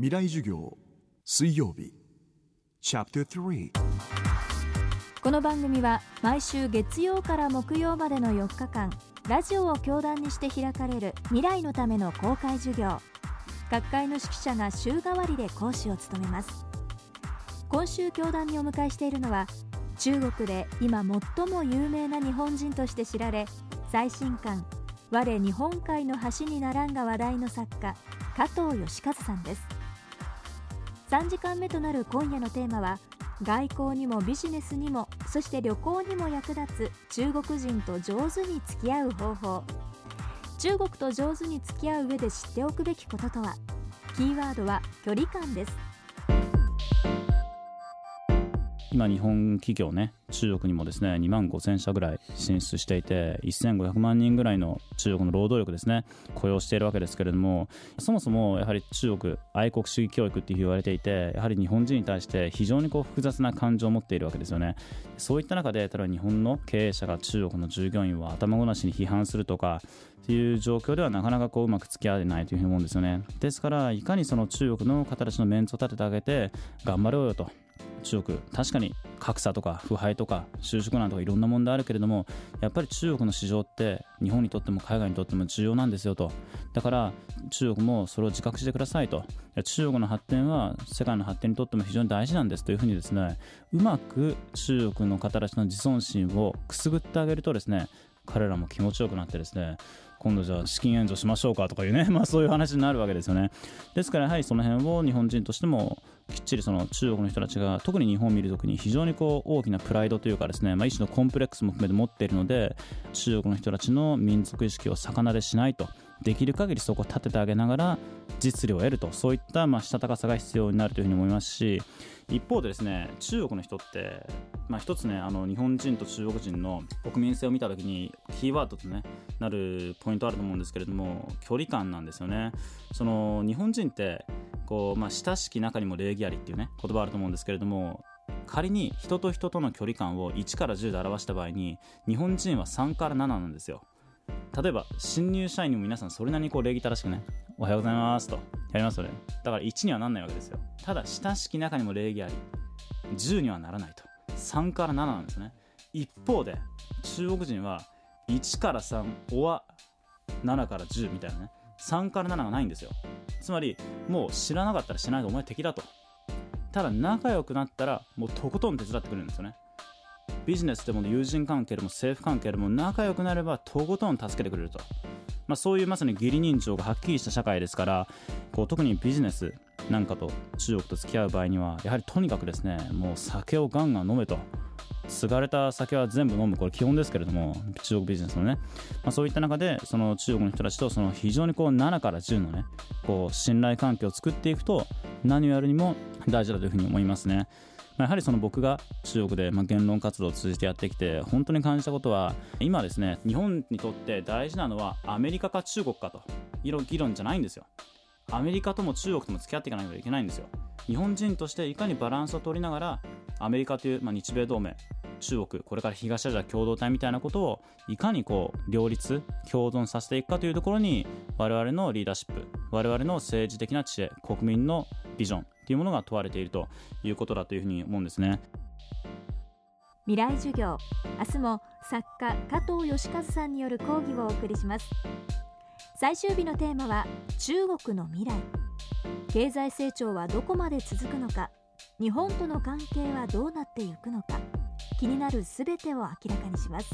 未来授業水曜日。この番組は毎週月曜から木曜までの4日間ラジオを教壇にして開かれる未来のための公開授業。各界の指揮者が週替わりで講師を務めます。今週教壇にお迎えしているのは中国で今最も有名な日本人として知られ最新刊「我日本海の橋にならん」が話題の作家加藤義和さんです。3時間目となる今夜のテーマは外交にもビジネスにもそして旅行にも役立つ中国人と上手に付き合う方法。中国と上手に付き合う上で知っておくべきこととは。キーワードは距離感です。今日本企業ね中国にもですね2万5000社ぐらい進出していて1500万人ぐらいの中国の労働力ですね雇用しているわけですけれどもそもそもやはり中国愛国主義教育って言われていてやはり日本人に対して非常にこう複雑な感情を持っているわけですよね。そういった中で例えば日本の経営者が中国の従業員を頭ごなしに批判するとかっていう状況ではなかなかこううまく付き合えないというふうに思うんですよね。ですからいかにその中国の方たちのメンツを立ててあげて頑張ろうよと。中国確かに格差とか腐敗とか就職難とかいろんな問題あるけれどもやっぱり中国の市場って日本にとっても海外にとっても重要なんですよと。だから中国もそれを自覚してくださいと。中国の発展は世界の発展にとっても非常に大事なんですというふうにですねうまく中国の方たちの自尊心をくすぐってあげるとですね彼らも気持ちよくなってですね今度じゃあ資金援助しましょうかとかいうね、まあ、そういう話になるわけですよね。ですからやはりその辺を日本人としてもきっちりその中国の人たちが特に日本を見るときに非常にこう大きなプライドというかですね、まあ、一種のコンプレックスも含めて持っているので中国の人たちの民族意識を逆なでしないと。できる限りそこを立ててあげながら実利を得ると。そういったまあしたたかさが必要になるというふうに思いますし一方でですね中国の人ってまあ、一つねあの日本人と中国人の国民性を見た時にキーワードと、ね、なるポイントあると思うんですけれども距離感なんですよね。その日本人ってこう、まあ、親しき中にも礼儀ありっていうね言葉あると思うんですけれども仮に人と人との距離感を1から10で表した場合に日本人は3から7なんですよ。例えば新入社員にも皆さんそれなりにこう礼儀正しくねおはようございますとやりますよね。だから1にはなんないわけですよ。ただ親しき中にも礼儀あり10にはならないと。3から7なんですね。一方で中国人は1から3おは7から10みたいなね。3から7がないんですよ。つまりもう知らなかったらしないとお前敵だと。ただ仲良くなったらもうとことん手伝ってくれるんですよね。ビジネスでも友人関係でも政府関係でも仲良くなればとことん助けてくれると、まあ、そういうまさに義理人情がはっきりした社会ですからこう特にビジネスなんかと中国と付き合う場合にはやはりとにかくですねもう酒をガンガン飲めと。継がれた酒は全部飲む。これ基本ですけれども中国ビジネスのね、まあ、そういった中でその中国の人たちとその非常にこう7から10のねこう信頼関係を作っていくと何をやるにも大事だというふうに思いますね。やはりその僕が中国でま言論活動を通じてやってきて本当に感じたことは今ですね日本にとって大事なのはアメリカか中国かという議論じゃないんですよ。アメリカとも中国とも付き合っていかないといけないんですよ。日本人としていかにバランスを取りながらアメリカという、まあ、日米同盟中国これから東アジア共同体みたいなことをいかにこう両立共存させていくかというところに我々のリーダーシップ我々の政治的な知恵国民のビジョンというものが問われているということだというふうに思うんですね。未来授業。明日も作家加藤義和さんによる講義をお送りします。最終日のテーマは中国の未来。経済成長はどこまで続くのか。日本との関係はどうなっていくのか。気になるすべてを明らかにします。